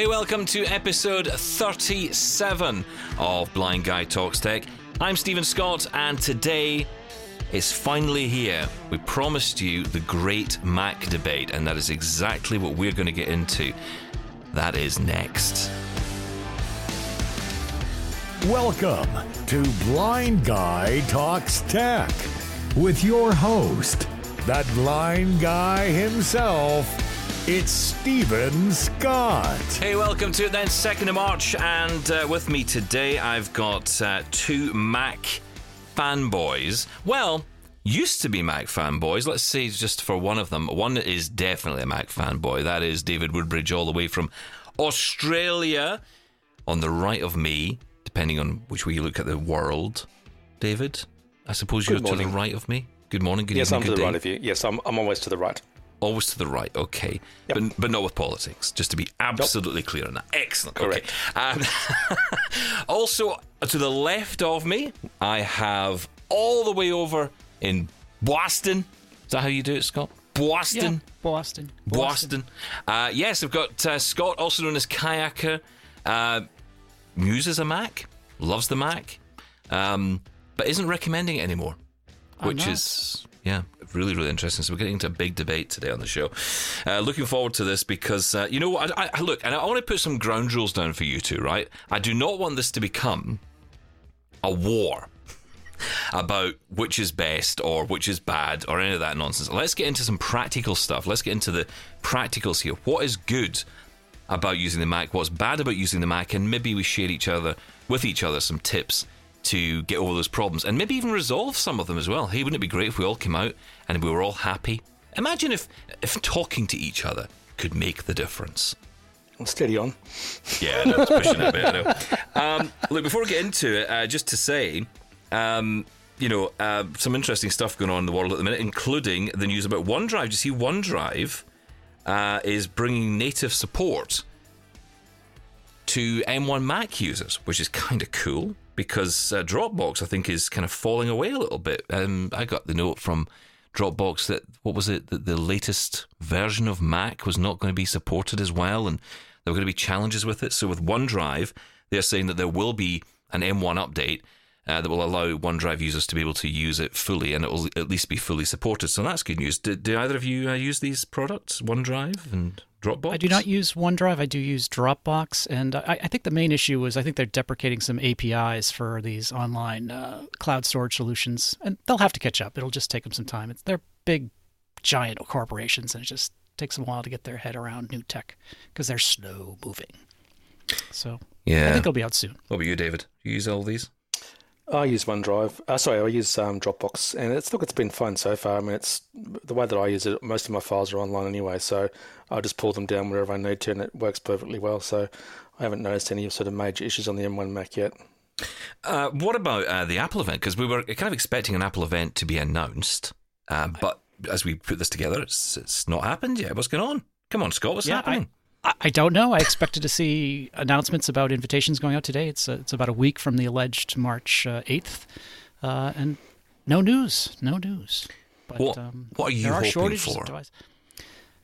Hey, welcome to episode 37 of Blind Guy Talks Tech. I'm Stephen Scott, and today is finally here. We promised you the great Mac debate, and that is exactly what we're going to get into. That is next. Welcome to Blind Guy Talks Tech with your host, that blind guy himself. It's Stephen Scott. Hey, welcome to it then, 2nd of March, and uh, with me today I've got uh, two Mac fanboys. Well, used to be Mac fanboys. Let's say just for one of them. One is definitely a Mac fanboy. That is David Woodbridge, all the way from Australia. On the right of me, depending on which way you look at the world, David, I suppose Good you're to the right of me. Good morning, good Yes, evening, I'm to good the day. right of you. Yes, I'm, I'm always to the right. Always to the right, okay. Yep. But, but not with politics, just to be absolutely clear on that. Excellent. Correct. Okay. Um, also, to the left of me, I have all the way over in Boston. Is that how you do it, Scott? Boston. Yeah, Boston. Boston. Uh, yes, I've got uh, Scott, also known as Kayaker, uh, uses a Mac, loves the Mac, um, but isn't recommending it anymore, which is yeah, really really interesting. So we're getting into a big debate today on the show. Uh, looking forward to this because uh, you know what? I, I, look, and I want to put some ground rules down for you two. Right? I do not want this to become a war about which is best or which is bad or any of that nonsense. Let's get into some practical stuff. Let's get into the practicals here. What is good about using the Mac? What's bad about using the Mac? And maybe we share each other with each other some tips to get over those problems and maybe even resolve some of them as well. Hey, wouldn't it be great if we all came out and we were all happy? Imagine if if talking to each other could make the difference. I'm steady on. Yeah, no, it's pushing it a bit. I know. Um, look, before we get into it, uh, just to say, um, you know, uh, some interesting stuff going on in the world at the minute, including the news about OneDrive. Do you see OneDrive uh, is bringing native support to M1 Mac users, which is kind of cool because uh, Dropbox, I think, is kind of falling away a little bit. Um, I got the note from Dropbox that what was it that the latest version of Mac was not going to be supported as well, and there were going to be challenges with it. So with OneDrive, they're saying that there will be an M1 update. Uh, that will allow OneDrive users to be able to use it fully, and it will at least be fully supported. So that's good news. Do, do either of you uh, use these products, OneDrive and Dropbox? I do not use OneDrive. I do use Dropbox, and I, I think the main issue is I think they're deprecating some APIs for these online uh, cloud storage solutions, and they'll have to catch up. It'll just take them some time. It's, they're big, giant corporations, and it just takes them a while to get their head around new tech because they're slow moving. So yeah, I think they'll be out soon. What about you, David? You use all these? I use OneDrive. Uh, sorry, I use um, Dropbox, and it's look, it's been fun so far. I mean, it's the way that I use it. Most of my files are online anyway, so I just pull them down wherever I need to, and it works perfectly well. So I haven't noticed any sort of major issues on the M1 Mac yet. Uh, what about uh, the Apple event? Because we were kind of expecting an Apple event to be announced, uh, but as we put this together, it's it's not happened yet. What's going on? Come on, Scott, what's Yeah, happening? I, I don't know. I expected to see announcements about invitations going out today. It's uh, it's about a week from the alleged March eighth, uh, and no news. No news. But, What- um, what are you there are hoping shortages for? Of device.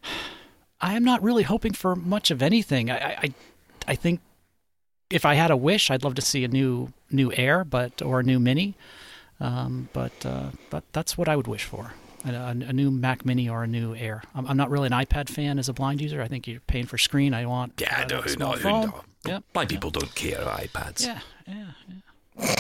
I am not really hoping for much of anything. I, I, I think if I had a wish, I'd love to see a new new Air, but or a new Mini. Um, but uh, but that's what I would wish for. A, a, a new Mac Mini or a new Air. I'm, I'm not really an iPad fan as a blind user. I think you're paying for screen. I want yeah, uh, no, a who small knows? Who phone. knows? Yep. Blind people don't care about iPads. Yeah, yeah, yeah.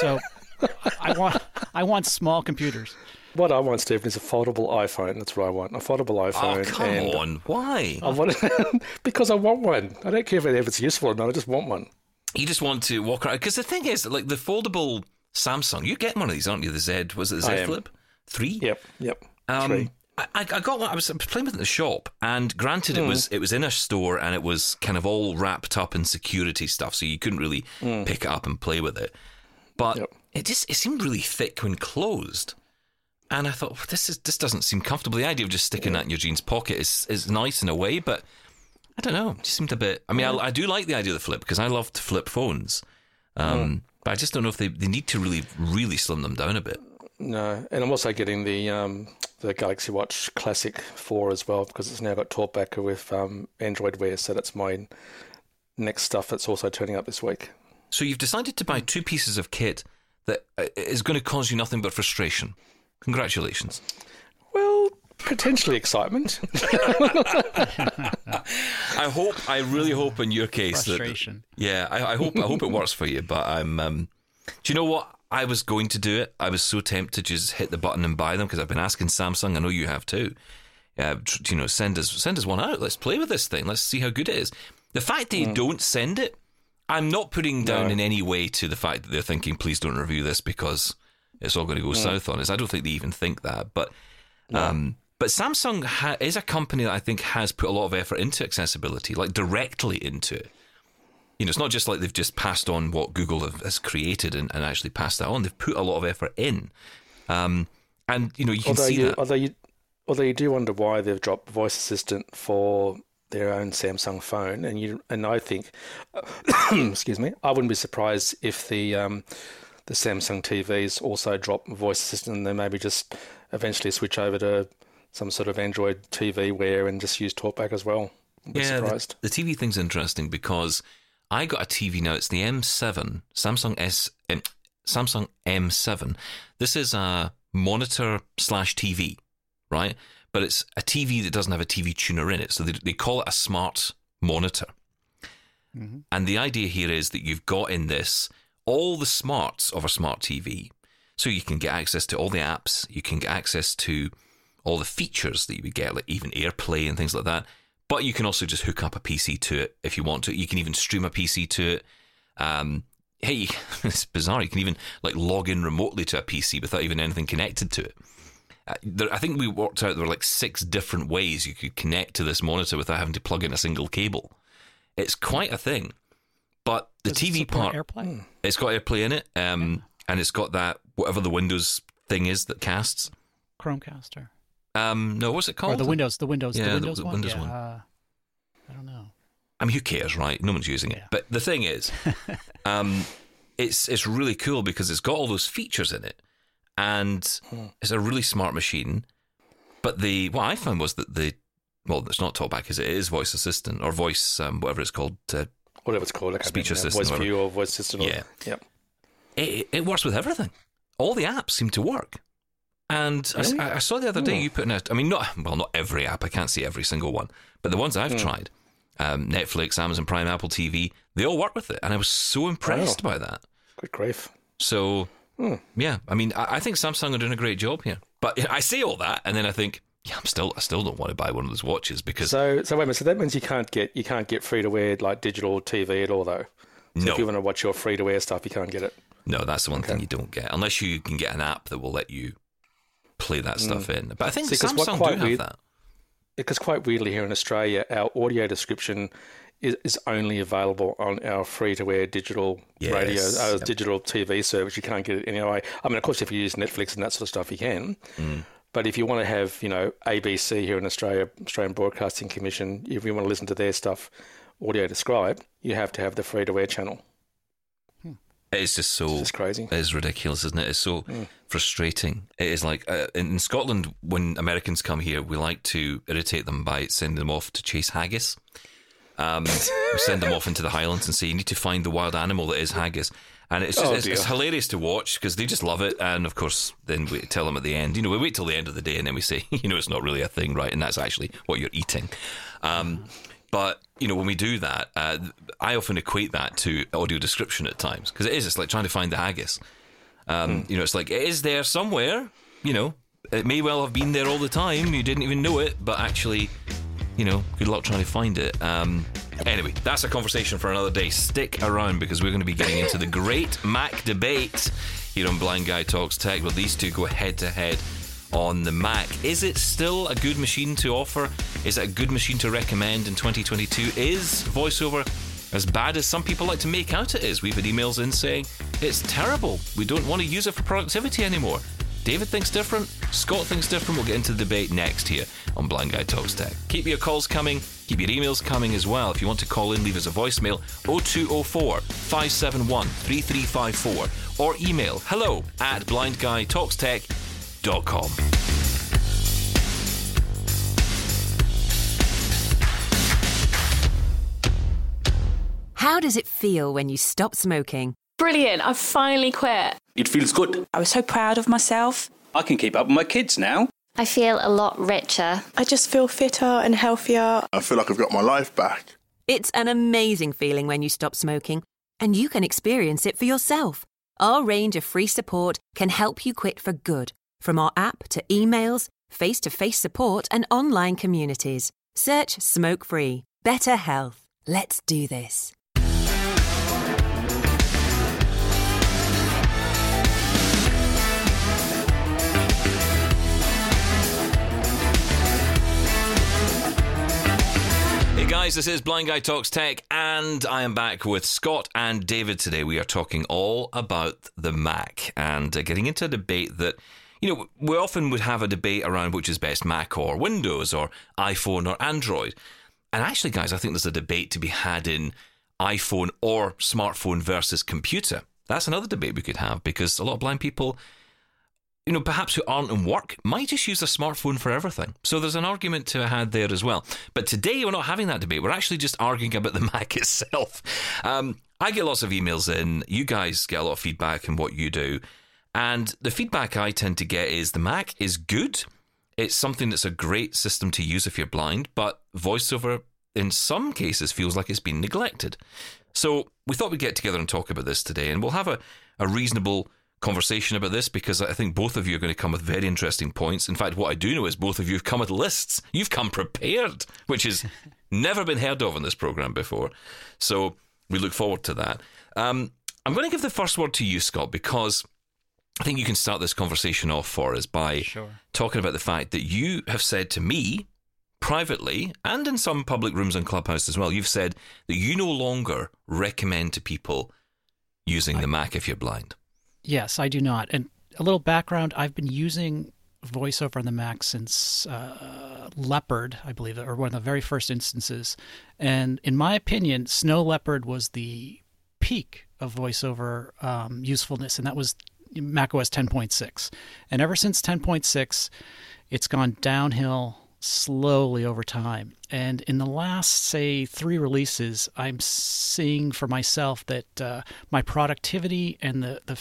so I- I want I want small computers. What I want, Stephen, is a foldable iPhone. That's what I want. A foldable iPhone. Oh, iPhone. come and on. Why? I want because I want one. I don't care if, it, if it's useful or not. I just want one. You just want to walk around. Because the thing is, like the foldable Samsung, you get one of these, aren't you? The Z, was it the I Z am. Flip? Three? Yep, yep. Um, Three. I, I got one. I was playing with it in the shop, and granted, it was it was in a store, and it was kind of all wrapped up in security stuff, so you couldn't really pick it up and play with it. But Yep. it just it seemed really thick when closed, and I thought well, this is this doesn't seem comfortable. The idea of just sticking that in your jeans pocket is is nice in a way, but I don't know. It just seemed a bit. I mean, I, I do like the idea of the flip because I love to flip phones, um, but I just don't know if they they need to really really slim them down a bit. No, and I'm also getting the um, the Galaxy Watch Classic 4 as well because it's now got talkback with um, Android Wear, so that's my next stuff that's also turning up this week. So you've decided to buy two pieces of kit that uh, going to cause you nothing but frustration. Congratulations. Well, potentially excitement. I hope, I really hope in your case Frustration. that yeah, I, I hope I hope it works for you. But I'm, um, do you know what? I was going to do it. I was so tempted to just hit the button and buy them because I've been asking Samsung. I know you have too. Uh, you know, send us send us one out. Let's play with this thing. Let's see how good it is. The fact that you don't send it, I'm not putting down No. in any way to the fact that they're thinking, please don't review this because it's all going to go south on us. I don't think they even think that. But um, but Samsung ha- is a company that I think has put a lot of effort into accessibility, like directly into it. You know, it's not just like they've just passed on what Google have, has created and, and actually passed that on. They've put a lot of effort in, um, and you know you can although see you, that. although you, although you do wonder why they've dropped voice assistant for their own Samsung phone, and you and I think, excuse me, I wouldn't be surprised if the um, the Samsung TVs also drop voice assistant, and then maybe just eventually switch over to some sort of Android TV wear and just use TalkBack as well. Yeah, the, the TV thing's interesting because I got a TV now. It's the M7 Samsung S um, Samsung M7. This is a monitor slash TV, right? But it's a TV that doesn't have a TV tuner in it, so they, they call it a smart monitor. And the idea here is that you've got in this all the smarts of a smart TV. So you can get access to all the apps, you can get access to all the features that you would get, like even AirPlay and things like that. But you can also just hook up a PC to it if you want to. You can even stream a PC to it. Um, hey, it's bizarre. You can even like log in remotely to a PC without even anything connected to it. Uh, there, I think we worked out there were like six different ways you could connect to this monitor without having to plug in a single cable. It's quite a thing. But the Does TV support part, AirPlay. it's got AirPlay in it, um, and it's got that whatever the Windows thing is that casts. Chromecaster. Um, no, what's it called? Or the Windows, the Windows, Yeah, the the- Windows the one. Windows yeah, one. Uh, I don't know. I mean, who cares, right? No one's using it. But the thing is, um, it's it's really cool because it's got all those features in it, and it's a really smart machine. But the what I found was that the well, it's not talkback, is it? It is voice assistant or voice, um, whatever it's called. Uh, Whatever it's called, like Speech I mean, assistant, voice whatever. view or voice assistant. Or, Yeah. Yep. it, it works with everything. All the apps seem to work. And Really? I, I saw the other day Hmm. you put in a, I mean, not well, not every app. I can't see every single one, but the ones. I've tried, um, Netflix, Amazon Prime, Apple TV, they all work with it, and I was so impressed by that. Good grief. So, Hmm. yeah, I mean, I, I think Samsung are doing a great job here. But I say all that, and then I think, yeah, I'm still, I still don't want to buy one of those watches because So, so wait a minute. So that means you can't get you can't get free to wear like digital TV at all, though. So no, if you want to watch your free to wear stuff, you can't get it. no, that's the one thing you don't get unless you can get an app that will let you play that stuff in. But I think. See, Samsung quite do have that. Because quite weirdly here in Australia, our audio description is, is only available on our free-to-air digital Yes. radio, uh, Yep. digital TV service. You can't get it anyway. I mean, of course, if you use Netflix and that sort of stuff, you can. Mm. But if you want to have, you know, ABC here in Australia, Australian Broadcasting Commission, if you want to listen to their stuff audio described, you have to have the free-to-air channel. It's just so It's crazy. It is ridiculous, isn't it? It's so Mm. frustrating. It is like uh, in Scotland when Americans come here, we like to irritate them by sending them off to chase haggis. Um, we send them off into the Highlands and say you need to find the wild animal that is haggis, and it's just, Oh, it's, it's hilarious to watch because they just love it. And of course, then we tell them at the end, you know, we wait till the end of the day and then we say, you know, it's not really a thing, right? And that's actually what you're eating. Um, but you know, when we do that, uh, I often equate that to audio description at times because it is. It's like trying to find the haggis. Um, You know, it's like it is there somewhere. You know, it may well have been there all the time. You didn't even know it, but actually, you know, good luck trying to find it. Um, anyway, that's a conversation for another day. Stick around because we're going to be getting into the great Mac debate here on Blind Guy Talks Tech, where these two go head to head on the Mac. Is it still a good machine to offer? Is it a good machine to recommend in 2022? Is VoiceOver as bad as some people like to make out it is? We've had emails in saying it's terrible. We don't want to use it for productivity anymore. David thinks different. Scott thinks different. We'll get into the debate next here on Blind Guy Talks Tech. Keep your calls coming. Keep your emails coming as well. If you want to call in, leave us a voicemail 0204 571 3354 or email hello at blindguytalkstech.com. How does it feel when you stop smoking? Brilliant, I've finally quit. It feels good. I was so proud of myself. I can keep up with my kids now. I feel a lot richer. I just feel fitter and healthier. I feel like I've got my life back. It's an amazing feeling when you stop smoking, and you can experience it for yourself. Our range of free support can help you quit for good, from our app to emails, face to face support, and online communities. Search Smoke Free. Better health. Let's do this. Hey guys, this is Blind Guy Talks Tech, and I am back with Scott and David today. We are talking all about the Mac and uh, getting into a debate that, you know, we often would have a debate around which is best Mac or Windows or iPhone or Android. And actually, guys, I think there's a debate to be had in iPhone or smartphone versus computer. That's another debate we could have because a lot of blind people you know, perhaps who aren't in work might just use a smartphone for everything. So there's an argument to be had there as well. But today we're not having that debate. We're actually just arguing about the Mac itself. Um, I get lots of emails in. You guys get a lot of feedback on what you do. And the feedback I tend to get is the Mac is good. It's something that's a great system to use if you're blind, but voiceover in some cases feels like it's been neglected. So we thought we'd get together and talk about this today, and we'll have a, a reasonable conversation about this because I think both of you are going to come with very interesting points. In fact, what I do know is both of you have come with lists. You've come prepared, which has never been heard of in this program before. So we look forward to that. Um, I'm going to give the first word to you, Scott, because I think you can start this conversation off for us by Sure. talking about the fact that you have said to me privately and in some public rooms and clubhouse as well, you've said that you no longer recommend to people using the Mac if you're blind. Yes, I do not. And a little background I've been using voiceover on the Mac since uh, Leopard, I believe, or one of the very first instances. And in my opinion, Snow Leopard was the peak of voiceover um, usefulness, and that was macOS 10.6. And ever since 10.6, it's gone downhill slowly over time. And in the last, say, three releases, I'm seeing for myself that uh, my productivity and the, the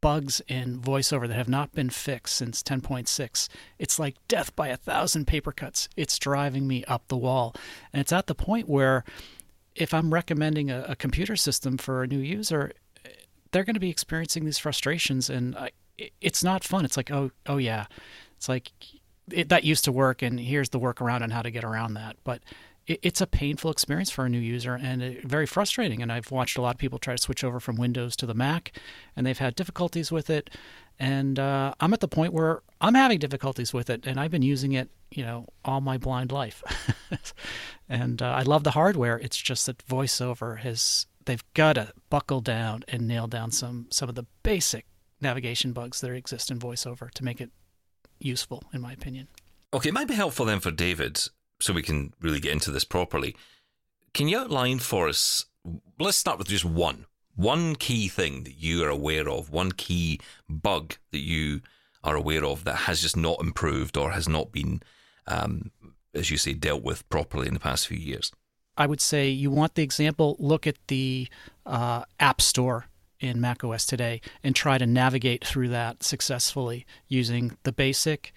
bugs in voiceover that have not been fixed since 10.6 it's like death by a thousand paper cuts it's driving me up the wall and it's at the point where if i'm recommending a, a computer system for a new user they're going to be experiencing these frustrations and I, it's not fun. It's like oh oh yeah. It's like it, that used to work and here's the workaround on how to get around that. But it, it's a painful experience for a new user and it, very frustrating. And i've watched a lot of people try to switch over from windows to the mac and they've had difficulties with it. And uh, i'm at the point where i'm having difficulties with it and i've been using it you know all my blind life. And uh, i love the hardware. It's just that voiceover has they've got to buckle down and nail down some some of the basic navigation bugs that exist in voiceover to make it useful in my opinion Okay, it might be helpful then for David, so we can really get into this properly. Can you outline for us? Let's start with just one, one key thing that you are aware of, one key bug that you are aware of that has just not improved or has not been, um, as you say, dealt with properly in the past few years. I would say you want the example, look at the uh, App Store in macOS today and try to navigate through that successfully using the basic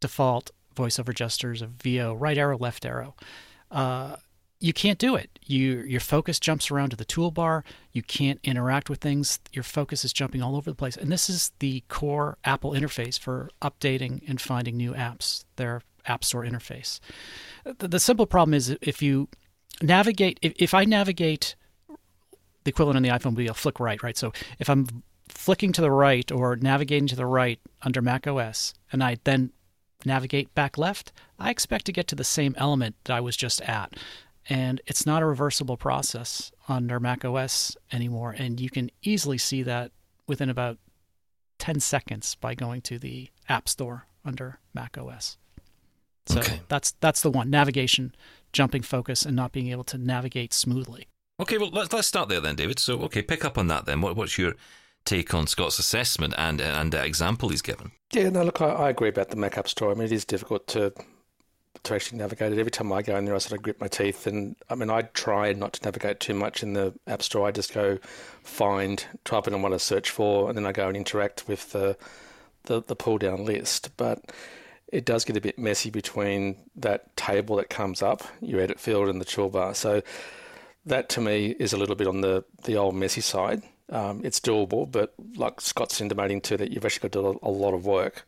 default voiceover gestures of VO, right arrow, left arrow. Uh, you can't do it. You your focus jumps around to the toolbar. You can't interact with things. Your focus is jumping all over the place. And this is the core Apple interface for updating and finding new apps. Their App Store interface. The, the simple problem is if you navigate, if, if I navigate, the equivalent on the iPhone would be a flick right, right? So if I'm flicking to the right or navigating to the right under Mac OS, and I then navigate back left, I expect to get to the same element that I was just at. And it's not a reversible process under Mac OS anymore. And you can easily see that within about 10 seconds by going to the App Store under Mac OS. So Okay. that's that's the one navigation, jumping focus, and not being able to navigate smoothly. Okay, well, let's, let's start there then, David. So, okay, pick up on that then. What, what's your take on Scott's assessment and and uh, example he's given? Yeah, no, look, I, I agree about the Mac App Store. I mean, it is difficult to to actually navigate it. Every time I go in there, I sort of grip my teeth, and I mean, I try not to navigate too much in the App Store. I just go find, type in what I search for, and then I go and interact with the the, the pull down list. But it does get a bit messy between that table that comes up, your edit field, and the toolbar. So that to me is a little bit on the the old messy side. Um, it's doable, but like Scott's intimating too, that you've actually got to do a lot of work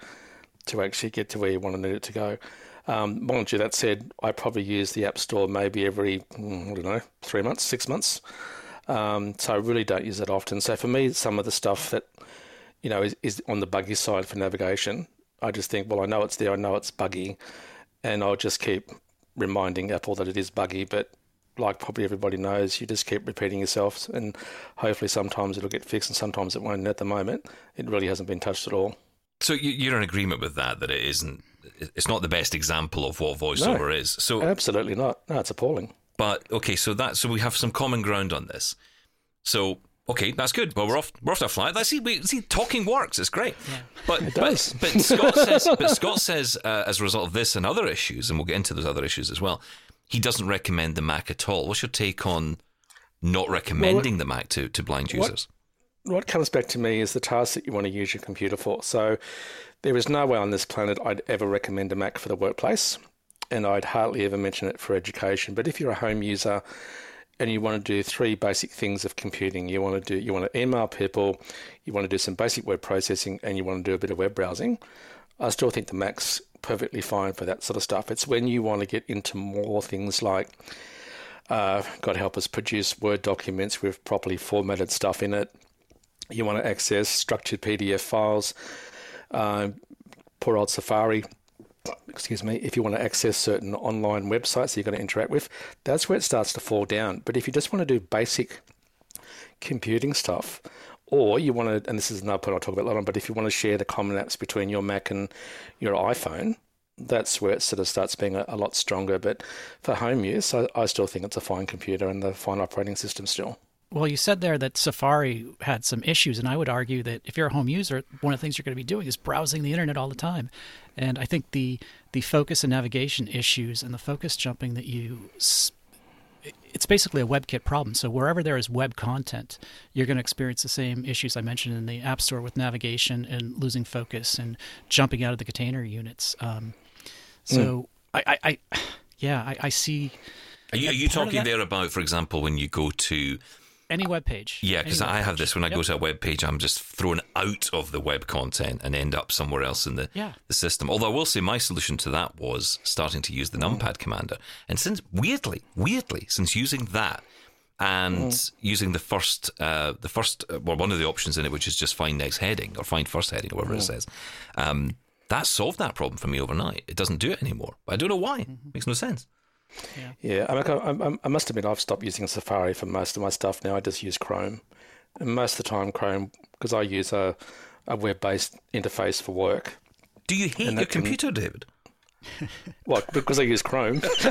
to actually get to where you want to need it to go. Um, mind you, that said, I probably use the App Store maybe every, mm, I don't know, three months, six months. Um, so I really don't use it often. So for me, some of the stuff that, you know, is, is on the buggy side for navigation, I just think, well, I know it's there, I know it's buggy, and I'll just keep reminding Apple that it is buggy, but like probably everybody knows, you just keep repeating yourself, and hopefully sometimes it'll get fixed and sometimes it won't. And at the moment, it really hasn't been touched at all. So you- you're in agreement with that that it isn't. It's not the best example of what voiceover is. So Absolutely not. No, it's appalling. But okay, so that so we have some common ground on this. So okay, that's good. Well, we're off we're off to a fly. Let's see. We see talking works. It's great. But It does. But, but Scott says. But Scott says uh, as a result of this and other issues, and we'll get into those other issues as well. He doesn't recommend the Mac at all. What's your take on not recommending the Mac to to blind what- users? what comes back to me is the task that you want to use your computer for. So there is no way on this planet I'd ever recommend a Mac for the workplace, and I'd hardly ever mention it for education. But if you're a home user and you want to do three basic things of computing, you want to do you want to email people, you want to do some basic web processing, and you want to do a bit of web browsing, I still think the Mac's perfectly fine for that sort of stuff. It's when you want to get into more things like uh, God help us produce Word documents with properly formatted stuff in it. You want to access structured PDF files. Uh, poor old Safari, excuse me, if you want to access certain online websites that you're going to interact with, that's where it starts to fall down. But if you just want to do basic computing stuff, or you want to, and this is another point I'll talk about later on, but if you want to share the common apps between your Mac and your iPhone, that's where it sort of starts being a, a lot stronger. But for home use, I, I still think it's a fine computer and the fine operating system still. Well, you said there that Safari had some issues, and I would argue that if you're a home user, one of the things you're going to be doing is browsing the internet all the time. And I think the the focus and navigation issues and the focus jumping that you it's basically a WebKit problem. So wherever there is web content, you're going to experience the same issues I mentioned in the App Store with navigation and losing focus and jumping out of the container units. Um, so I, I, I, yeah, I, I see Are you, are you talking there about, for example, when you go to any web page. Yeah, because I have this when I Yep. go to a web page, I'm just thrown out of the web content and end up somewhere else in the Yeah. the system. Although I will say my solution to that was starting to use the numpad commander, and since weirdly, weirdly, since using that and using the first, uh, the first, uh, well, one of the options in it, which is just find next heading or find first heading or whatever it says, um, that solved that problem for me overnight. It doesn't do it anymore. I don't know why. Makes no sense. Yeah, I, mean, I, I, I must admit I've stopped using Safari for most of my stuff now. I just use Chrome, and most of the time Chrome because I use a, a web-based interface for work. Do you hate your that can- computer, David? What? Because I use Chrome.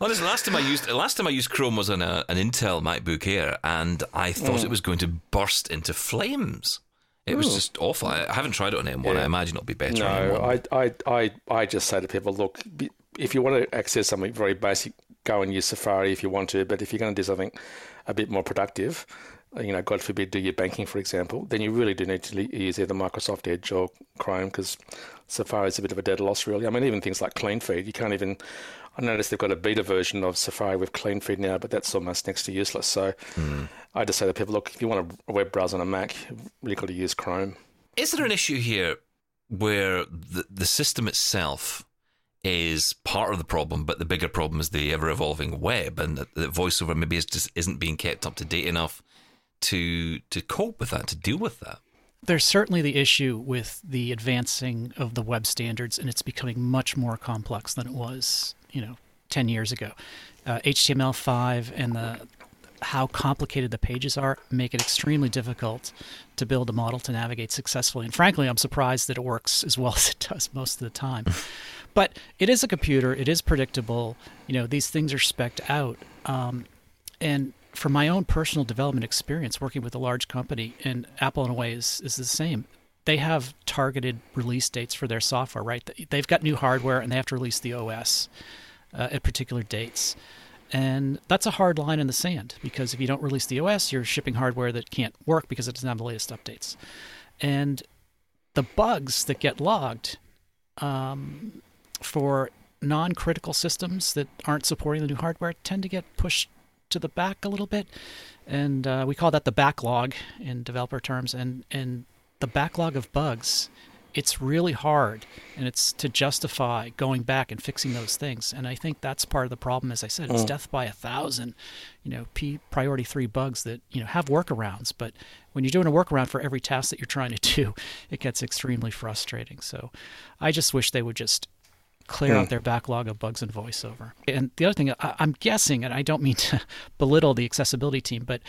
Honestly, last time I used last time I used Chrome was on a, an Intel MacBook Air, and I thought mm. it was going to burst into flames. It was mm. just awful. I, haven't tried it on M1. I imagine it'll be better. no, M1. I, I, I, I just say to people, look, if you want to access something very basic, go and use Safari if you want to. But if you're going to do something a bit more productive, you know, God forbid, do your banking, for example, then you really do need to use either Microsoft Edge or Chrome because Safari is a bit of a dead loss, really. I mean, even things like CleanFeed, you can't even. I noticed they've got a beta version of Safari with CleanFeed now, but that's almost next to useless. So hmm. I just say to people, look, if you want a web browser on a Mac, you've really got to use Chrome. Is there an issue here where the the system itself is part of the problem, but the bigger problem is the ever evolving web, and that, that voiceover maybe is just isn't being kept up to date enough to to cope with that, to deal with that? there's certainly the issue with the advancing of the web standards, and it's becoming much more complex than it was, you know, 10 years ago. Uh, HTML5 and the how complicated the pages are make it extremely difficult to build a model to navigate successfully. And frankly, I'm surprised that it works as well as it does most of the time. But it is a computer. It is predictable. You know, these things are specced out. Um, and from my own personal development experience working with a large company, and Apple in a way is, is the same. They have targeted release dates for their software, right? They've got new hardware and they have to release the OS uh, at particular dates. And that's a hard line in the sand because if you don't release the OS, you're shipping hardware that can't work because it doesn't have the latest updates. And the bugs that get logged um, for non critical systems that aren't supporting the new hardware tend to get pushed to the back a little bit, and uh, we call that the backlog in developer terms. And and the backlog of bugs, it's really hard, and it's to justify going back and fixing those things. And I think that's part of the problem. As I said, it's mm. death by a thousand, you know, P priority three bugs that you know have workarounds, but when you're doing a workaround for every task that you're trying to do, it gets extremely frustrating. So I just wish they would just clear out their backlog of bugs and voiceover. And the other thing, I, am guessing, and I don't mean to belittle the accessibility team, but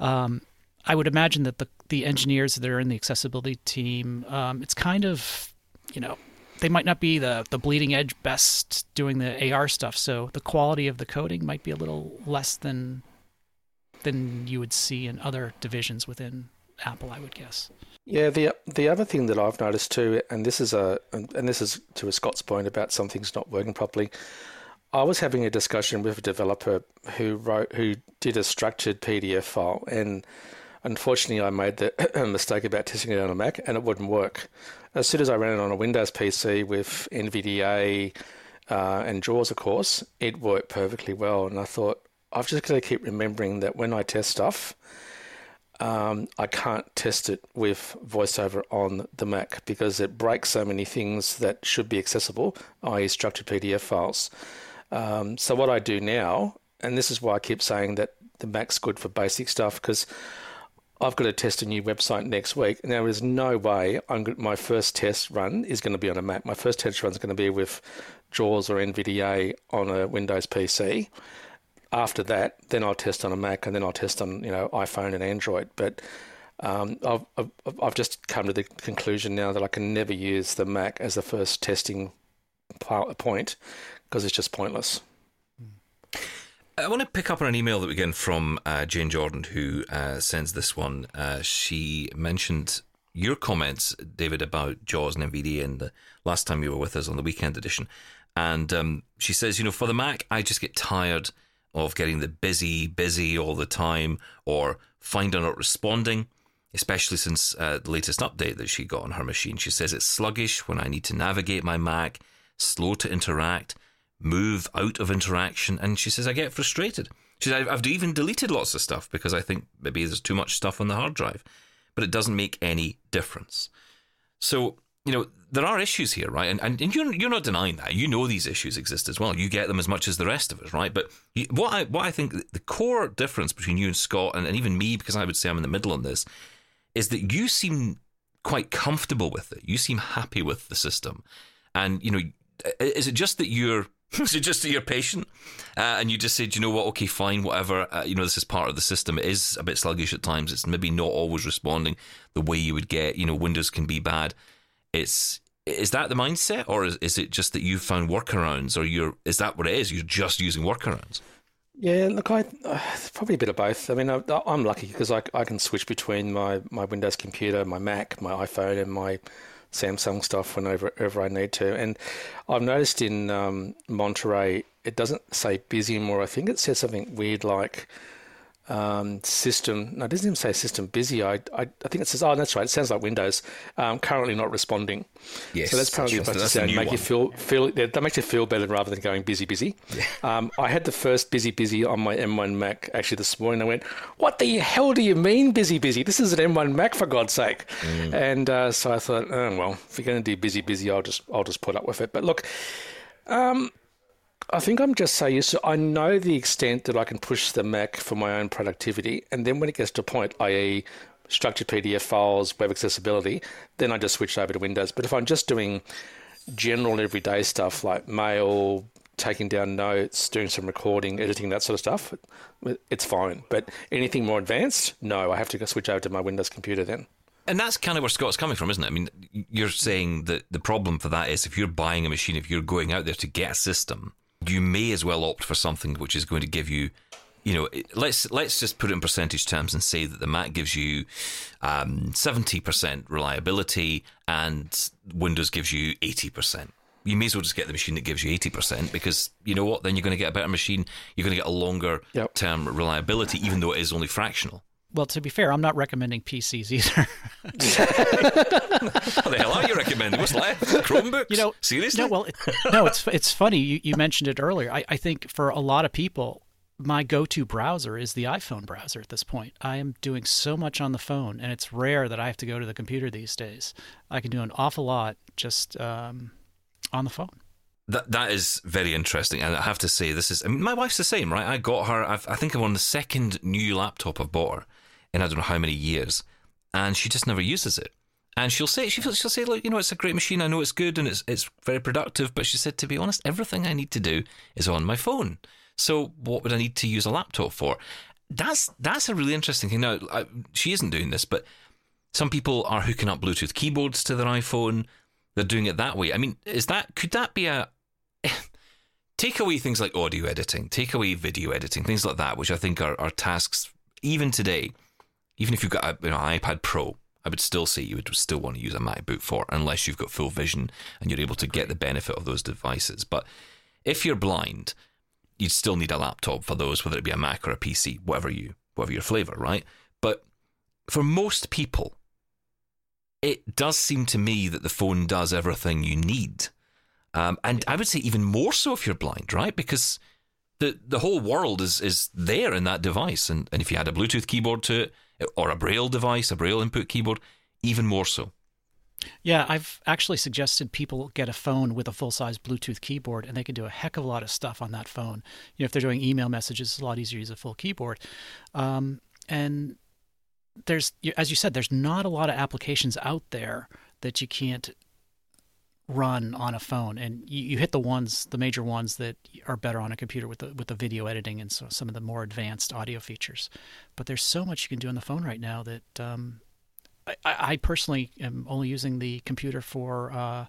um, I would imagine that the the engineers that are in the accessibility team, um, it's kind of, you know, they might not be the the bleeding edge best doing the AR stuff, so the quality of the coding might be a little less than than you would see in other divisions within Apple, I would guess. Yeah, the the other thing that I've noticed too, and this is a and this is to a Scott's point about something's not working properly. I was having a discussion with a developer who wrote who did a structured PDF file, and unfortunately, I made the mistake about testing it on a Mac, and it wouldn't work. As soon as I ran it on a Windows PC with NVDA uh, and JAWS, of course, it worked perfectly well. And I thought I've just got to keep remembering that when I test stuff um, I can't test it with VoiceOver on the Mac because it breaks so many things that should be accessible, i.e., structured PDF files. Um, so what I do now, and this is why I keep saying that the Mac's good for basic stuff, because I've got to test a new website next week, and there is no way I'm, my first test run is going to be on a Mac. My first test run is going to be with JAWS or NVDA on a Windows PC after that, then I'll test on a Mac, and then I'll test on you know iPhone and Android. But um, I've, I've, I've just come to the conclusion now that I can never use the Mac as the first testing point because it's just pointless. I want to pick up on an email that we get from uh, Jane Jordan, who uh, sends this one. Uh, she mentioned your comments, David, about JAWS and NVDA in the last time you were with us on the weekend edition. And um, she says, you know, for the Mac, I just get tired of getting the busy, busy all the time or find not responding, especially since uh, the latest update that she got on her machine. She says it's sluggish when I need to navigate my Mac, slow to interact, move out of interaction, and she says I get frustrated. She says I've even deleted lots of stuff because I think maybe there's too much stuff on the hard drive, but it doesn't make any difference. So you know, there are issues here, right? And, and, and you're, you're not denying that. You know these issues exist as well. You get them as much as the rest of us, right? But you, what I what I think the core difference between you and Scott, and, and even me, because I would say I'm in the middle on this, is that you seem quite comfortable with it. You seem happy with the system, and you know, is it just that you're is it just that you're patient uh, and you just said, you know what, okay, fine, whatever. Uh, you know, this is part of the system. It is a bit sluggish at times. It's maybe not always responding the way you would get. You know, Windows can be bad it's is that the mindset, or is, is it just that you found workarounds, or you're is that what it is? You're just using workarounds. Yeah, look, I uh, probably a bit of both. I mean, I, am lucky because I, I can switch between my, my Windows computer, my Mac, my iPhone, and my Samsung stuff whenever, whenever I need to. And I've noticed in um, Monterey, it doesn't say busy anymore. I think it says something weird like um, system. No, it doesn't even say system busy. I, I, I think it says, oh, that's right. It sounds like Windows. Um, currently not responding. Yes. So that's probably that's, that's to make one. you feel feel that makes you feel better rather than going busy busy. Yeah. Um, I had the first busy busy on my M1 Mac actually this morning. I went, what the hell do you mean busy busy? This is an M1 Mac for God's sake. Mm. And uh, so I thought, oh, well, if you're going to do busy busy, I'll just I'll just put up with it. But look. Um, I think I'm just so used to. I know the extent that I can push the Mac for my own productivity, and then when it gets to a point, i.e., structured PDF files, web accessibility, then I just switch over to Windows. But if I'm just doing general everyday stuff like mail, taking down notes, doing some recording, editing, that sort of stuff, it's fine. But anything more advanced, no, I have to switch over to my Windows computer then. And that's kind of where Scott's coming from, isn't it? I mean, you're saying that the problem for that is if you're buying a machine, if you're going out there to get a system, you may as well opt for something which is going to give you, you know, let's let's just put it in percentage terms and say that the Mac gives you um, seventy percent reliability and Windows gives you eighty percent you may as well just get the machine that gives you 80% because you know what? Then you're going to get a better machine. You're going to get a longer yep. term reliability, even though it is only fractional. Well, to be fair, I'm not recommending PCs either. what the hell are you recommending? What's left? Chromebooks? You know, seriously? No, well, it, no. It's it's funny. You, you mentioned it earlier. I, I think for a lot of people, my go-to browser is the iPhone browser at this point. I am doing so much on the phone, and it's rare that I have to go to the computer these days. I can do an awful lot just um, on the phone. That that is very interesting, and I have to say, this is. I mean, my wife's the same, right? I got her. I've, i think I'm on the second new laptop I've bought her in I don't know how many years, and she just never uses it. And she'll say she she'll say, look, you know, it's a great machine. I know it's good and it's it's very productive. But she said, to be honest, everything I need to do is on my phone. So what would I need to use a laptop for? That's that's a really interesting thing. Now I, she isn't doing this, but some people are hooking up Bluetooth keyboards to their iPhone. They're doing it that way. I mean, is that could that be a take away things like audio editing, take away video editing, things like that, which I think are, are tasks even today. Even if you've got you know, iPad Pro, I would still say you would still want to use a MacBook for, unless you've got full vision and you're able to get the benefit of those devices. But if you're blind, you'd still need a laptop for those, whether it be a Mac or a PC, whatever you, whatever your flavor, right? But for most people, it does seem to me that the phone does everything you need. Um, and I would say even more so if you're blind, right? Because the the whole world is is there in that device. And, and if you had a Bluetooth keyboard to it or a Braille device, a Braille input keyboard, even more so. Yeah, I've actually suggested people get a phone with a full size Bluetooth keyboard, and they can do a heck of a lot of stuff on that phone. You know, if they're doing email messages, it's a lot easier to use a full keyboard. Um, and there's as you said there's not a lot of applications out there that you can't run on a phone and you, you, hit the ones the major ones that are better on a computer with the with the video editing and so some of the more advanced audio features but there's so much you can do on the phone right now that um, I, I, personally am only using the computer for uh,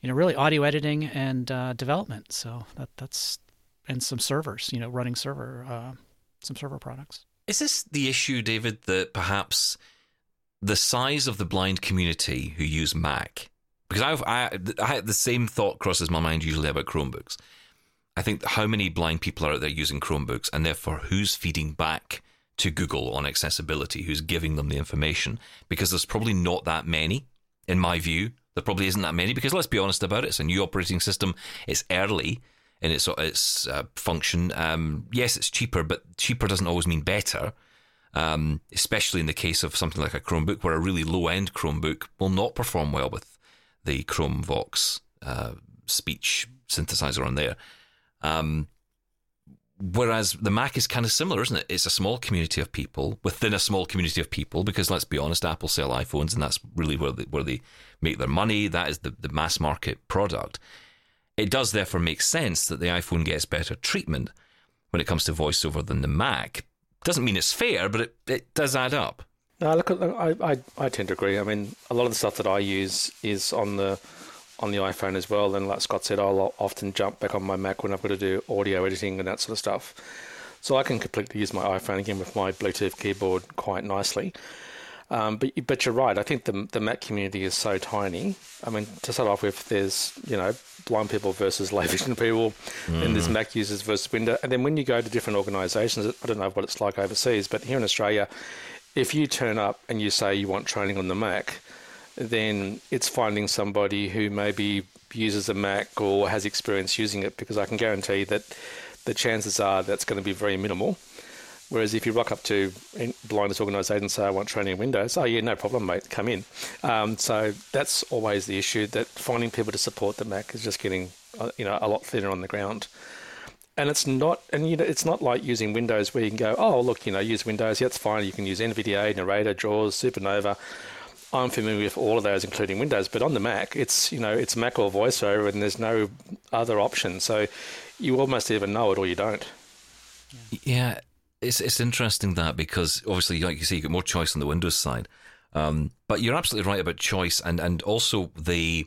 you know really audio editing and uh, development so that that's and some servers you know running server uh, some server products is this the issue, David, that perhaps the size of the blind community who use Mac? Because I, I had the same thought crosses my mind usually about Chromebooks. I think how many blind people are out there using Chromebooks, and therefore who's feeding back to Google on accessibility, who's giving them the information? Because there's probably not that many, in my view. There probably isn't that many because let's be honest about it. It's a new operating system. It's early in its its uh, function. Um, yes, it's cheaper, but cheaper doesn't always mean better. Um, especially in the case of something like a Chromebook, where a really low end Chromebook will not perform well with the ChromeVox uh, speech synthesizer on there. Um, whereas the Mac is kind of similar, isn't it? It's a small community of people within a small community of people. Because let's be honest, Apple sell iPhones, and that's really where they, where they make their money. That is the, the mass market product. It does therefore make sense that the iPhone gets better treatment when it comes to voiceover than the Mac. Doesn't mean it's fair, but it, it does add up. No, look, I, I, I tend to agree. I mean, a lot of the stuff that I use is on the on the iPhone as well. And like Scott said, I'll often jump back on my Mac when I've got to do audio editing and that sort of stuff. So I can completely use my iPhone again with my Bluetooth keyboard quite nicely. Um, but but you're right. I think the the Mac community is so tiny. I mean, to start off with, there's you know blind people versus low vision people, mm. and there's Mac users versus Windows. And then when you go to different organisations, I don't know what it's like overseas, but here in Australia, if you turn up and you say you want training on the Mac, then it's finding somebody who maybe uses a Mac or has experience using it, because I can guarantee that the chances are that's going to be very minimal. Whereas if you rock up to blindness organisation and say, I want training in Windows, oh, yeah, no problem, mate, come in. Um, so that's always the issue that finding people to support the Mac is just getting, uh, you know, a lot thinner on the ground. And it's not, and you know, it's not like using Windows where you can go, oh, look, you know, use Windows, yeah, it's fine. You can use NVDA, Narrator, JAWS, Supernova. I'm familiar with all of those, including Windows. But on the Mac, it's you know it's Mac or VoiceOver, and there's no other option. So you almost either know it or you don't. Yeah, it's it's interesting that because obviously, like you say, you get more choice on the Windows side. Um, but you're absolutely right about choice and, and also the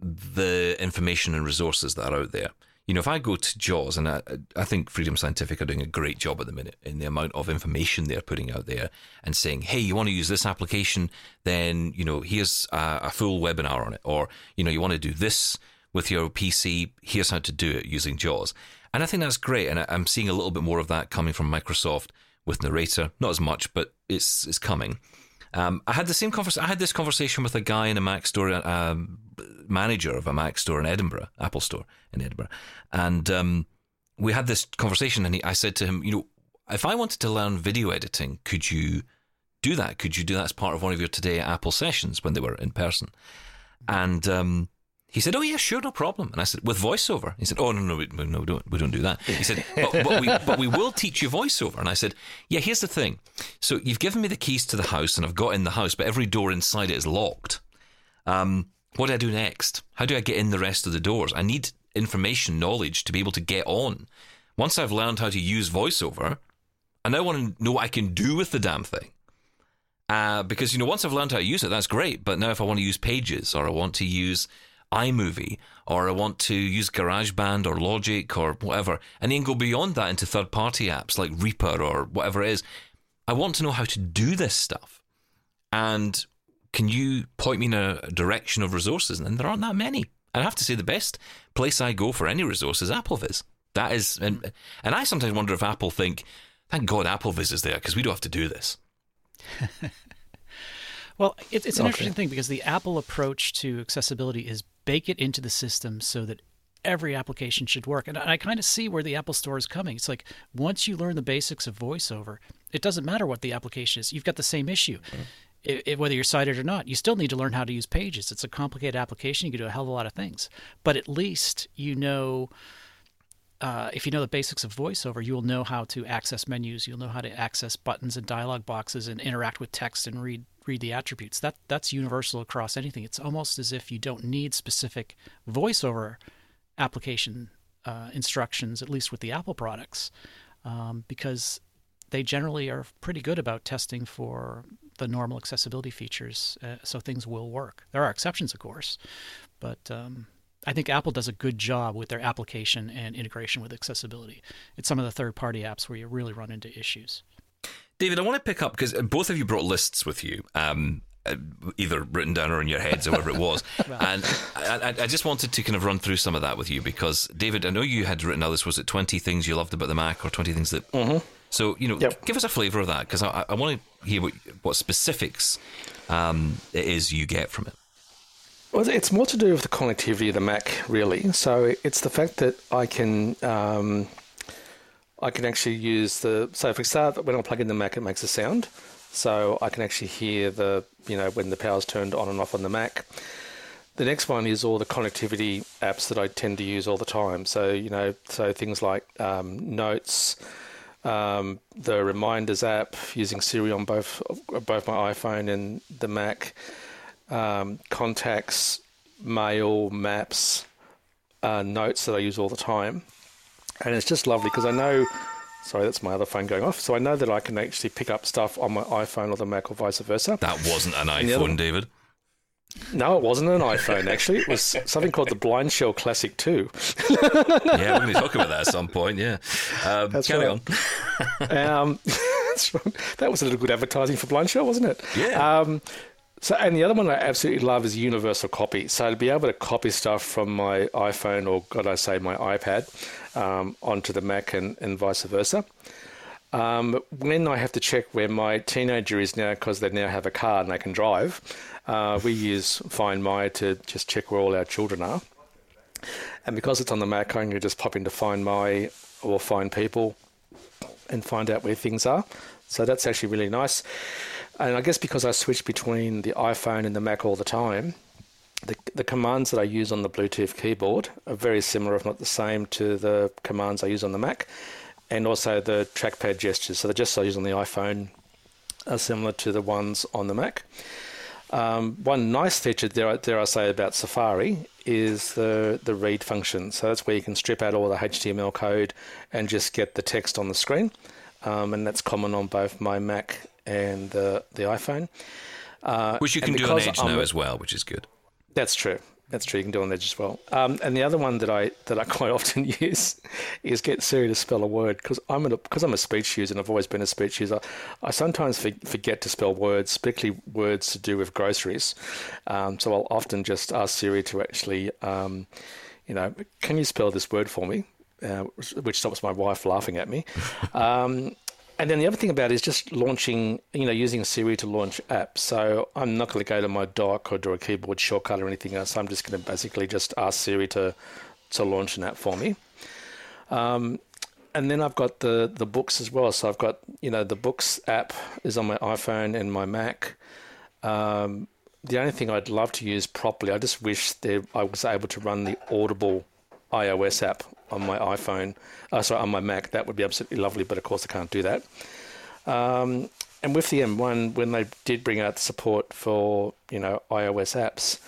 the information and resources that are out there. You know, if I go to JAWS, and I, I think Freedom Scientific are doing a great job at the minute in the amount of information they're putting out there and saying, hey, you want to use this application, then, you know, here's a, a full webinar on it. Or, you know, you want to do this with your PC, here's how to do it using JAWS. And I think that's great. And I'm seeing a little bit more of that coming from Microsoft with Narrator. Not as much, but it's, it's coming. Um, I had the same conversation. I had this conversation with a guy in a Mac store, um, manager of a Mac store in Edinburgh, Apple store in Edinburgh, and um, we had this conversation. And he, I said to him, you know, if I wanted to learn video editing, could you do that? Could you do that as part of one of your today Apple sessions when they were in person? And um, he said, "Oh yeah, sure, no problem." And I said, "With voiceover?" He said, "Oh no, no, we, no, we don't, we don't do that." He said, but, but, we, but we will teach you voiceover." And I said, "Yeah, here's the thing. So you've given me the keys to the house, and I've got in the house, but every door inside it is locked. Um, what do I do next? How do I get in the rest of the doors? I need information, knowledge to be able to get on. Once I've learned how to use voiceover, I now want to know what I can do with the damn thing." Uh, because you know, once I've learned how to use it, that's great. But now, if I want to use Pages or I want to use iMovie or I want to use GarageBand or Logic or whatever, and then go beyond that into third party apps like Reaper or whatever it is. I want to know how to do this stuff. And can you point me in a direction of resources? And there aren't that many. I have to say, the best place I go for any resource is AppleVis. That is, and, and I sometimes wonder if Apple think, thank God AppleVis is there because we don't have to do this. well, it, it's an okay. interesting thing because the Apple approach to accessibility is bake it into the system so that every application should work. And I kind of see where the Apple Store is coming. It's like once you learn the basics of VoiceOver, it doesn't matter what the application is. You've got the same issue. Mm-hmm. It, it, whether you're sighted or not, you still need to learn how to use Pages. It's a complicated application. You can do a hell of a lot of things, but at least you know. Uh, if you know the basics of VoiceOver, you will know how to access menus. You'll know how to access buttons and dialog boxes and interact with text and read read the attributes. That that's universal across anything. It's almost as if you don't need specific voiceover application uh, instructions, at least with the Apple products, um, because they generally are pretty good about testing for the normal accessibility features, uh, so things will work. There are exceptions, of course, but um, I think Apple does a good job with their application and integration with accessibility. It's some of the third-party apps where you really run into issues. David, I want to pick up because both of you brought lists with you. Um, uh, either written down or in your heads or whatever it was. well. And I, I, just wanted to kind of run through some of that with you because, David, I know you had written others. Was it 20 things you loved about the Mac or 20 things that. Mm-hmm. So, you know, yep. give us a flavour of that because I, I, want to hear what, what specifics um, it is you get from it. Well, it's more to do with the connectivity of the Mac, really. So it's the fact that I can um, I can actually use the so for start when I plug in the Mac, it makes a sound, so I can actually hear the you know when the power's turned on and off on the Mac. The next one is all the connectivity apps that I tend to use all the time. So you know, so things like um, Notes, um, the Reminders app, using Siri on both both my iPhone and the Mac, um, Contacts, Mail, Maps, uh, Notes that I use all the time and it's just lovely because I know. Sorry, that's my other phone going off. So I know that I can actually pick up stuff on my iPhone or the Mac or vice versa. That wasn't an iPhone, other... David. No, it wasn't an iPhone. Actually, it was something called the Blind Shell Classic Two. yeah, we're going to talk about that at some point. Yeah, um, that's carry right. on. um, that was a little good advertising for Blind Shell, wasn't it? Yeah. Um, so, and the other one I absolutely love is universal copy. So to be able to copy stuff from my iPhone or, God, I say, my iPad um, onto the Mac and, and vice versa. Um, when I have to check where my teenager is now because they now have a car and they can drive, uh, we use Find My to just check where all our children are. And because it's on the Mac, I can just pop into Find My or Find People and find out where things are. So that's actually really nice. And I guess because I switch between the iPhone and the Mac all the time, the, the commands that I use on the Bluetooth keyboard are very similar, if not the same, to the commands I use on the Mac, and also the trackpad gestures. So the gestures I use on the iPhone are similar to the ones on the Mac. Um, one nice feature, dare, dare I say, about Safari is the, the read function. So that's where you can strip out all the HTML code and just get the text on the screen. Um, and that's common on both my Mac and the, the iPhone. Uh, which you can do on Edge I'm, now as well, which is good. That's true. That's true. You can do on Edge as well. Um, and the other one that I that I quite often use is get Siri to spell a word because I'm a because I'm a speech user and I've always been a speech user. I sometimes forget to spell words, particularly words to do with groceries. Um, so I'll often just ask Siri to actually, um, you know, can you spell this word for me? Uh, which stops my wife laughing at me. Um, and then the other thing about is just launching, you know, using Siri to launch apps. So I'm not going to go to my dock or do a keyboard shortcut or anything else. I'm just going to basically just ask Siri to to launch an app for me. Um, and then I've got the the books as well. So I've got you know the books app is on my iPhone and my Mac. Um, the only thing I'd love to use properly, I just wish there I was able to run the Audible iOS app on my iPhone, uh, sorry, on my Mac. That would be absolutely lovely, but of course I can't do that. Um, and with the M1, when they did bring out the support for you know iOS apps,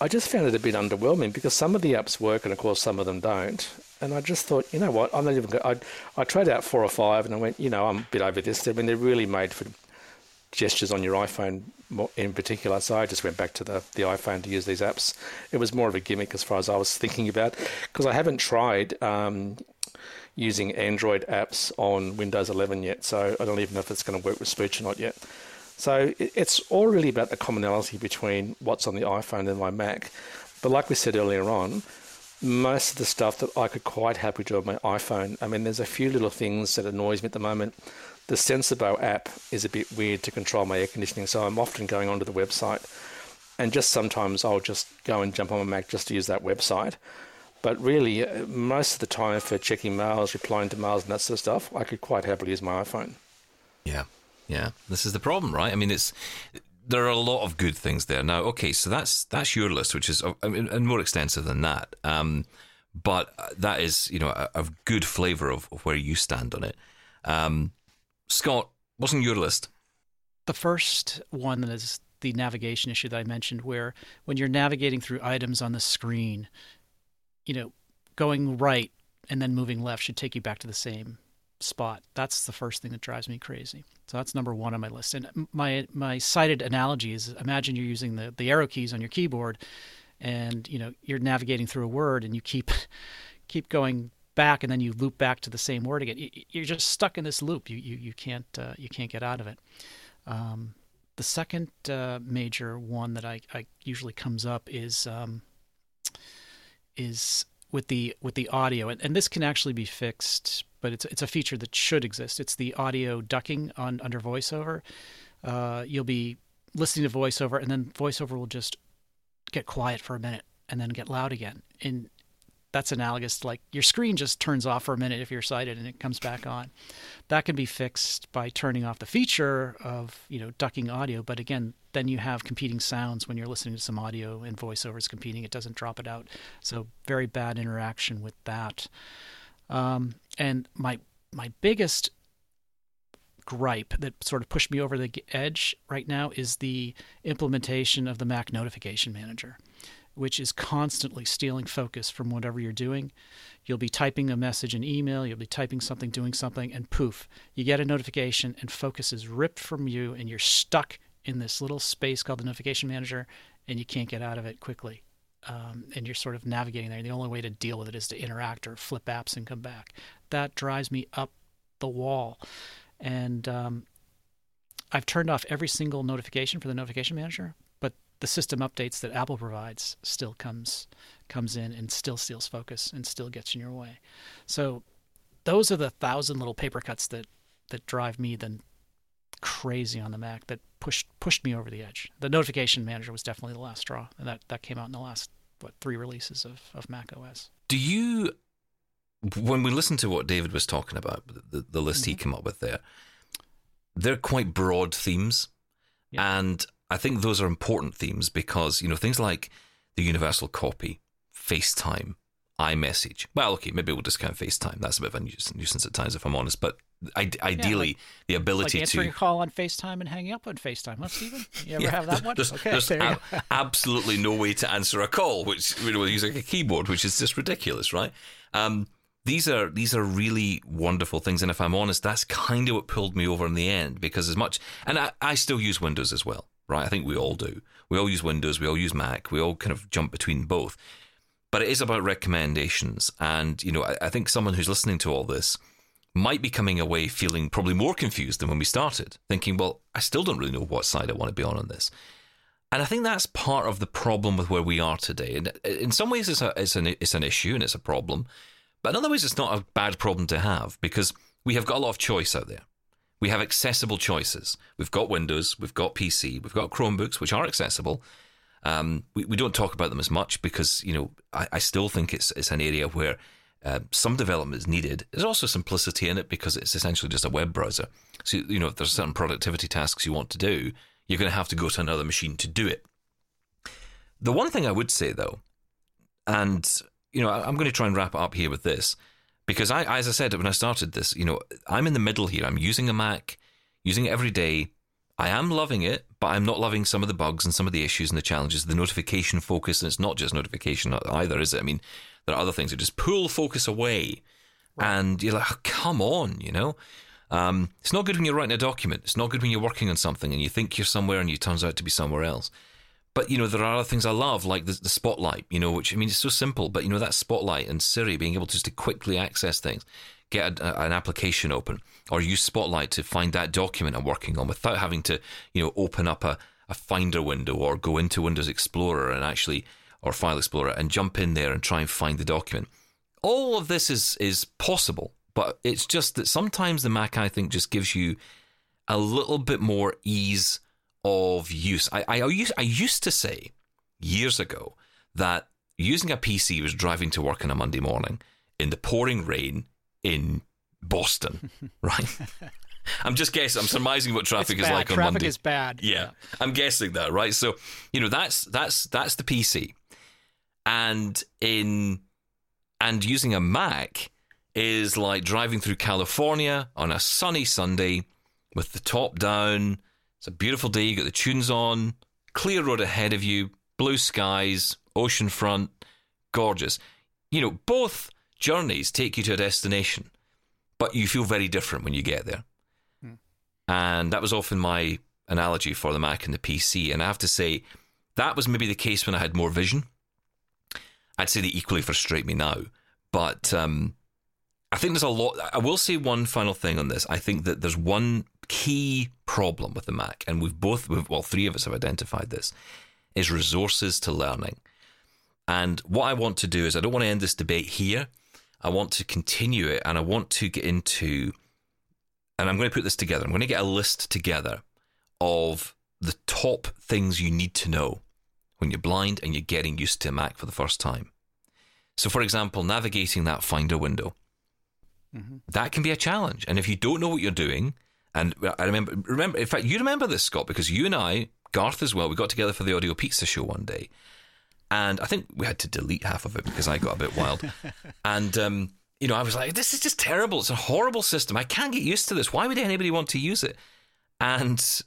I just found it a bit underwhelming because some of the apps work and of course some of them don't. And I just thought, you know what, I'm not even. I I tried out four or five and I went, you know, I'm a bit over this. I mean, they're really made for gestures on your iPhone in particular. So I just went back to the, the iPhone to use these apps. It was more of a gimmick as far as I was thinking about because I haven't tried um, using Android apps on Windows 11 yet. So I don't even know if it's going to work with speech or not yet. So it's all really about the commonality between what's on the iPhone and my Mac. But like we said earlier on, most of the stuff that I could quite happily do on my iPhone. I mean, there's a few little things that annoys me at the moment the Sensibo app is a bit weird to control my air conditioning, so I'm often going onto the website, and just sometimes I'll just go and jump on my Mac just to use that website. But really, uh, most of the time for checking mails, replying to mails, and that sort of stuff, I could quite happily use my iPhone. Yeah, yeah. This is the problem, right? I mean, it's there are a lot of good things there. Now, okay, so that's that's your list, which is I mean, and more extensive than that. Um, but that is, you know, a, a good flavour of, of, where you stand on it. Um, Scott, what's on your list? The first one is the navigation issue that I mentioned, where when you're navigating through items on the screen, you know, going right and then moving left should take you back to the same spot. That's the first thing that drives me crazy. So that's number one on my list. And my my sighted analogy is: imagine you're using the the arrow keys on your keyboard, and you know you're navigating through a word, and you keep keep going back and then you loop back to the same word again. You're just stuck in this loop. You you you can't uh, you can't get out of it. Um, the second uh, major one that I, I usually comes up is um, is with the with the audio, and, and this can actually be fixed, but it's it's a feature that should exist. It's the audio ducking on under VoiceOver. Uh, you'll be listening to VoiceOver, and then VoiceOver will just get quiet for a minute and then get loud again. And that's analogous to like your screen just turns off for a minute if you're sighted and it comes back on. That can be fixed by turning off the feature of, you know, ducking audio, but again, then you have competing sounds when you're listening to some audio and voiceovers competing, it doesn't drop it out. So very bad interaction with that. Um, and my my biggest gripe that sort of pushed me over the edge right now is the implementation of the Mac notification manager which is constantly stealing focus from whatever you're doing. You'll be typing a message in email, you'll be typing something, doing something, and poof, you get a notification, and focus is ripped from you, and you're stuck in this little space called the notification manager, and you can't get out of it quickly. Um, and you're sort of navigating there. The only way to deal with it is to interact or flip apps and come back. That drives me up the wall. And um, I've turned off every single notification for the notification manager, the system updates that Apple provides still comes comes in and still steals focus and still gets in your way. So those are the thousand little paper cuts that that drive me then crazy on the Mac that pushed pushed me over the edge. The notification manager was definitely the last straw, and that that came out in the last what three releases of of Mac OS. Do you when we listen to what David was talking about, the, the list mm-hmm. he came up with there, they're quite broad themes. Yeah. And I think those are important themes because, you know, things like the universal copy, FaceTime, iMessage. Well, okay, maybe we'll discount FaceTime. That's a bit of a nuisance at times, if I'm honest. But I- ideally like- the ability like answering to a call on FaceTime and hanging up on FaceTime, huh, Stephen? You ever Yeah, have that one? There's, okay, there's there ab- absolutely no way to answer a call, which you know, using a keyboard, which is just ridiculous, right? Um, these are these are really wonderful things, and if I'm honest, that's kind of what pulled me over in the end. Because as much, and I, I still use Windows as well, right? I think we all do. We all use Windows, we all use Mac, we all kind of jump between both. But it is about recommendations, and you know, I, I think someone who's listening to all this might be coming away feeling probably more confused than when we started, thinking, well, I still don't really know what side I want to be on on this. And I think that's part of the problem with where we are today. And uh, in some ways, it's, a, it's, an, it's an issue and it's a problem. But in other ways, it's not a bad problem to have because we have got a lot of choice out there. We have accessible choices. We've got Windows, we've got PC, we've got Chromebooks, which are accessible. Um, we, we don't talk about them as much because, you know, I, I still think it's, it's an area where uh, some development is needed. There's also simplicity in it because it's essentially just a web browser. So, you know, if there's certain productivity tasks you want to do, you're going to have to go to another machine to do it. The one thing I would say, though, and, you know, I- I'm going to try and wrap it up here with this because I, as I said when I started this, you know, I'm in the middle here. I'm using a Mac, using it every day. I am loving it, but I'm not loving some of the bugs and some of the issues and the challenges, the notification focus. And it's not just notification either, is it? I mean, there are other things that just pull focus away. And you're like, oh, come on, you know? Um, it's not good when you're writing a document. It's not good when you're working on something and you think you're somewhere and it turns out to be somewhere else. But, you know, there are other things I love, like the, the spotlight, you know, which, I mean, it's so simple, but, you know, that spotlight and Siri being able to just to quickly access things, get a, a, an application open, or use Spotlight to find that document I'm working on without having to, you know, open up a, a Finder window or go into Windows Explorer and actually, or File Explorer and jump in there and try and find the document. All of this is is possible, but it's just that sometimes the Mac, I think, just gives you a little bit more ease of use. I, I, used, I used to say years ago that using a PC was driving to work on a Monday morning in the pouring rain in Boston, right? I'm just guessing. I'm surmising what traffic It's is bad. like on Traffic Monday. Traffic is bad. Yeah, Yeah. I'm guessing that, right? So, you know, that's that's that's the PC, and in and using a Mac is like driving through California on a sunny Sunday with the top down. It's a beautiful day. You got the tunes on, clear road ahead of you, blue skies, ocean front, gorgeous. You know, both journeys take you to a destination, but you feel very different when you get there. And that was often my analogy for the Mac and the PC. And I have to say, that was maybe the case when I had more vision. I'd say they equally frustrate me now. But um, I think there's a lot. I will say one final thing on this. I think that there's one key problem with the Mac, and we've both, we've, well, three of us have identified this, is resources to learning. And what I want to do is, I don't want to end this debate here. I want to continue it, and I want to get into, and I'm going to put this together. I'm going to get a list together of the top things you need to know when you're blind and you're getting used to a Mac for the first time. So, for example, navigating that Finder window, mm-hmm. that can be a challenge. And if you don't know what you're doing, and I remember, remember, in fact, you remember this, Scott, because you and I, Garth as well, we got together for the Audio Pizza show one day, and I think we had to delete half of it because I got a bit wild. and um, you know, I was like, "This is just terrible. It's a horrible system. I can't get used to this. Why would anybody want to use it?" And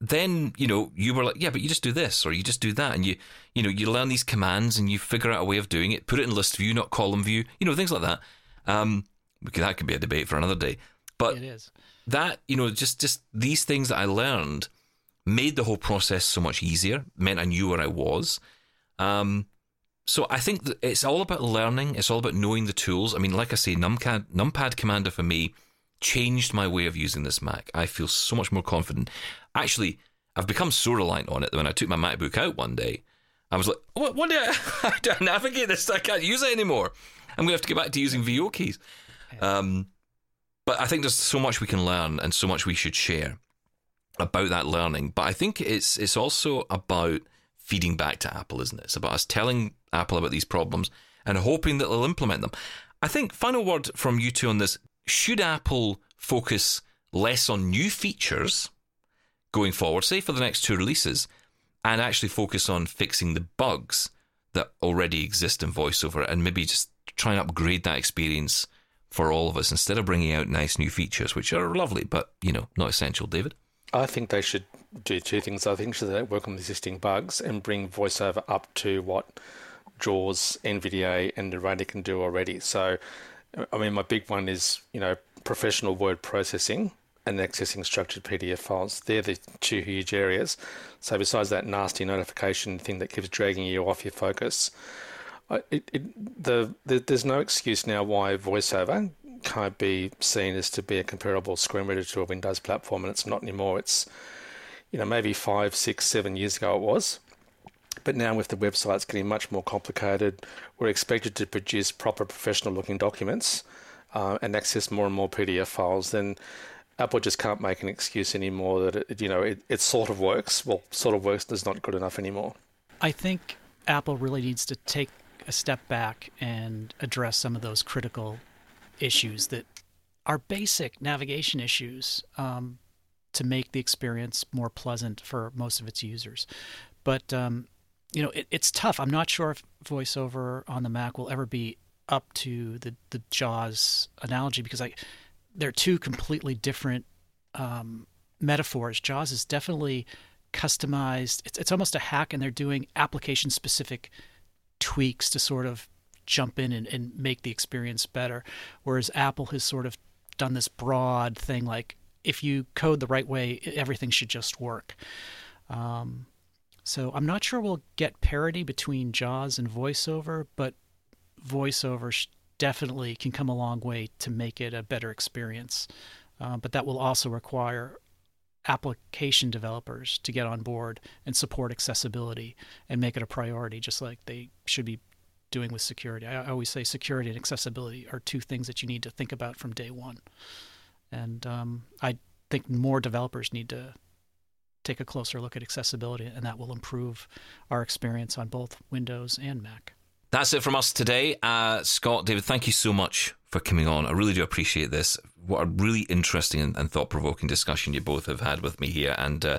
then you know you were like yeah but you just do this or you just do that and you you know you learn these commands and you figure out a way of doing it put it in list view not column view you know things like that um that could be a debate for another day but it is that you know just just these things that i learned made the whole process so much easier meant i knew where i was um so i think that it's all about learning it's all about knowing the tools i mean like i say numpad numpad commander for me changed my way of using this mac i feel so much more confident actually, I've become so reliant on it that when I took my MacBook out one day, I was like, what, what do I, how do I navigate this? I can't use it anymore. I'm going to have to get back to using VO keys. Um, but I think there's so much we can learn and so much we should share about that learning. But I think it's it's also about feeding back to Apple, isn't it? It's about us telling Apple about these problems and hoping that they'll implement them. I think final word from you two on this: Should Apple focus less on new features? going forward, say for the next two releases, and actually focus on fixing the bugs that already exist in VoiceOver and maybe just try and upgrade that experience for all of us instead of bringing out nice new features, which are lovely, but, you know, not essential, David? I think they should do two things. I think they should work on the existing bugs and bring VoiceOver up to what JAWS, NVDA, and Narrator can do already. So, I mean, my big one is, you know, professional word processing and accessing structured PDF files. They're the two huge areas. So, besides that nasty notification thing that keeps dragging you off your focus, it, it, the, the, there's no excuse now why VoiceOver can't be seen as to be a comparable screen reader to a Windows platform, and it's not anymore. It's, you know, maybe five, six, seven years ago it was. But now, with the websites getting much more complicated, we're expected to produce proper professional looking documents uh, and access more and more PDF files. Then Apple just can't make an excuse anymore that it, you know it, it sort of works. Well, sort of works is not good enough anymore. I think Apple really needs to take a step back and address some of those critical issues that are basic navigation issues um, to make the experience more pleasant for most of its users. But um, you know, it, it's tough. I'm not sure if VoiceOver on the Mac will ever be up to the the JAWS analogy because I they're two completely different um, metaphors. JAWS is definitely customized. It's it's almost a hack, and they're doing application specific tweaks to sort of jump in and, and make the experience better. Whereas Apple has sort of done this broad thing like if you code the right way, everything should just work. Um, so I'm not sure we'll get parity between JAWS and VoiceOver, but VoiceOver definitely can come a long way to make it a better experience. Uh, but that will also require application developers to get on board and support accessibility and make it a priority, just like they should be doing with security. I always say security and accessibility are two things that you need to think about from day one. And um, I think more developers need to take a closer look at accessibility, and that will improve our experience on both Windows and Mac. That's it from us today. Uh, Scott, David, thank you so much for coming on. I really do appreciate this. What a really interesting and, and thought provoking discussion you both have had with me here. And uh,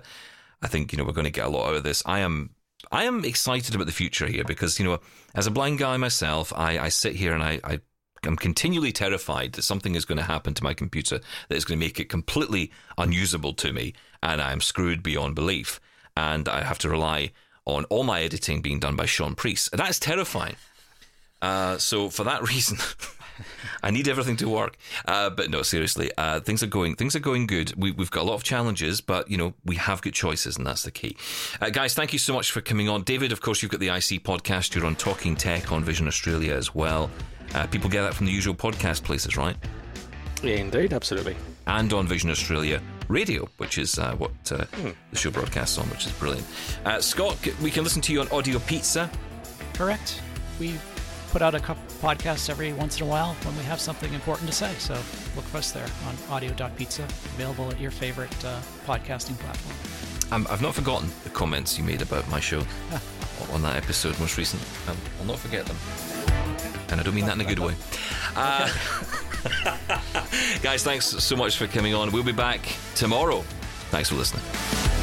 I think, you know, we're going to get a lot out of this. I am I am excited about the future here because, you know, as a blind guy myself, I, I sit here and I, I am continually terrified that something is going to happen to my computer that is going to make it completely unusable to me and I'm screwed beyond belief. And I have to rely on all my editing being done by Shaun Preece. That's terrifying. Uh, so for that reason, I need everything to work. Uh, but no, seriously, uh, things are going things are going good. We, have got a lot of challenges, but you know we have good choices, and that's the key. Uh, guys, thank you so much for coming on, David. Of course, you've got the IC podcast. You're on Talking Tech on Vision Australia as well. Uh, people get that from the usual podcast places, right? Yeah, indeed, absolutely. And on Vision Australia Radio, which is uh, what uh, hmm. the show broadcasts on, which is brilliant. Uh, Scott, we can listen to you on Audio Pizza. Correct. We put out a couple podcasts every once in a while when we have something important to say. So look for us there on audio.pizza, available at your favorite uh, podcasting platform. Um, I've not forgotten the comments you made about my show on that episode most recent. Um, I'll not forget them. And I don't mean that in a good way. Uh, guys, thanks so much for coming on. We'll be back tomorrow. Thanks for listening.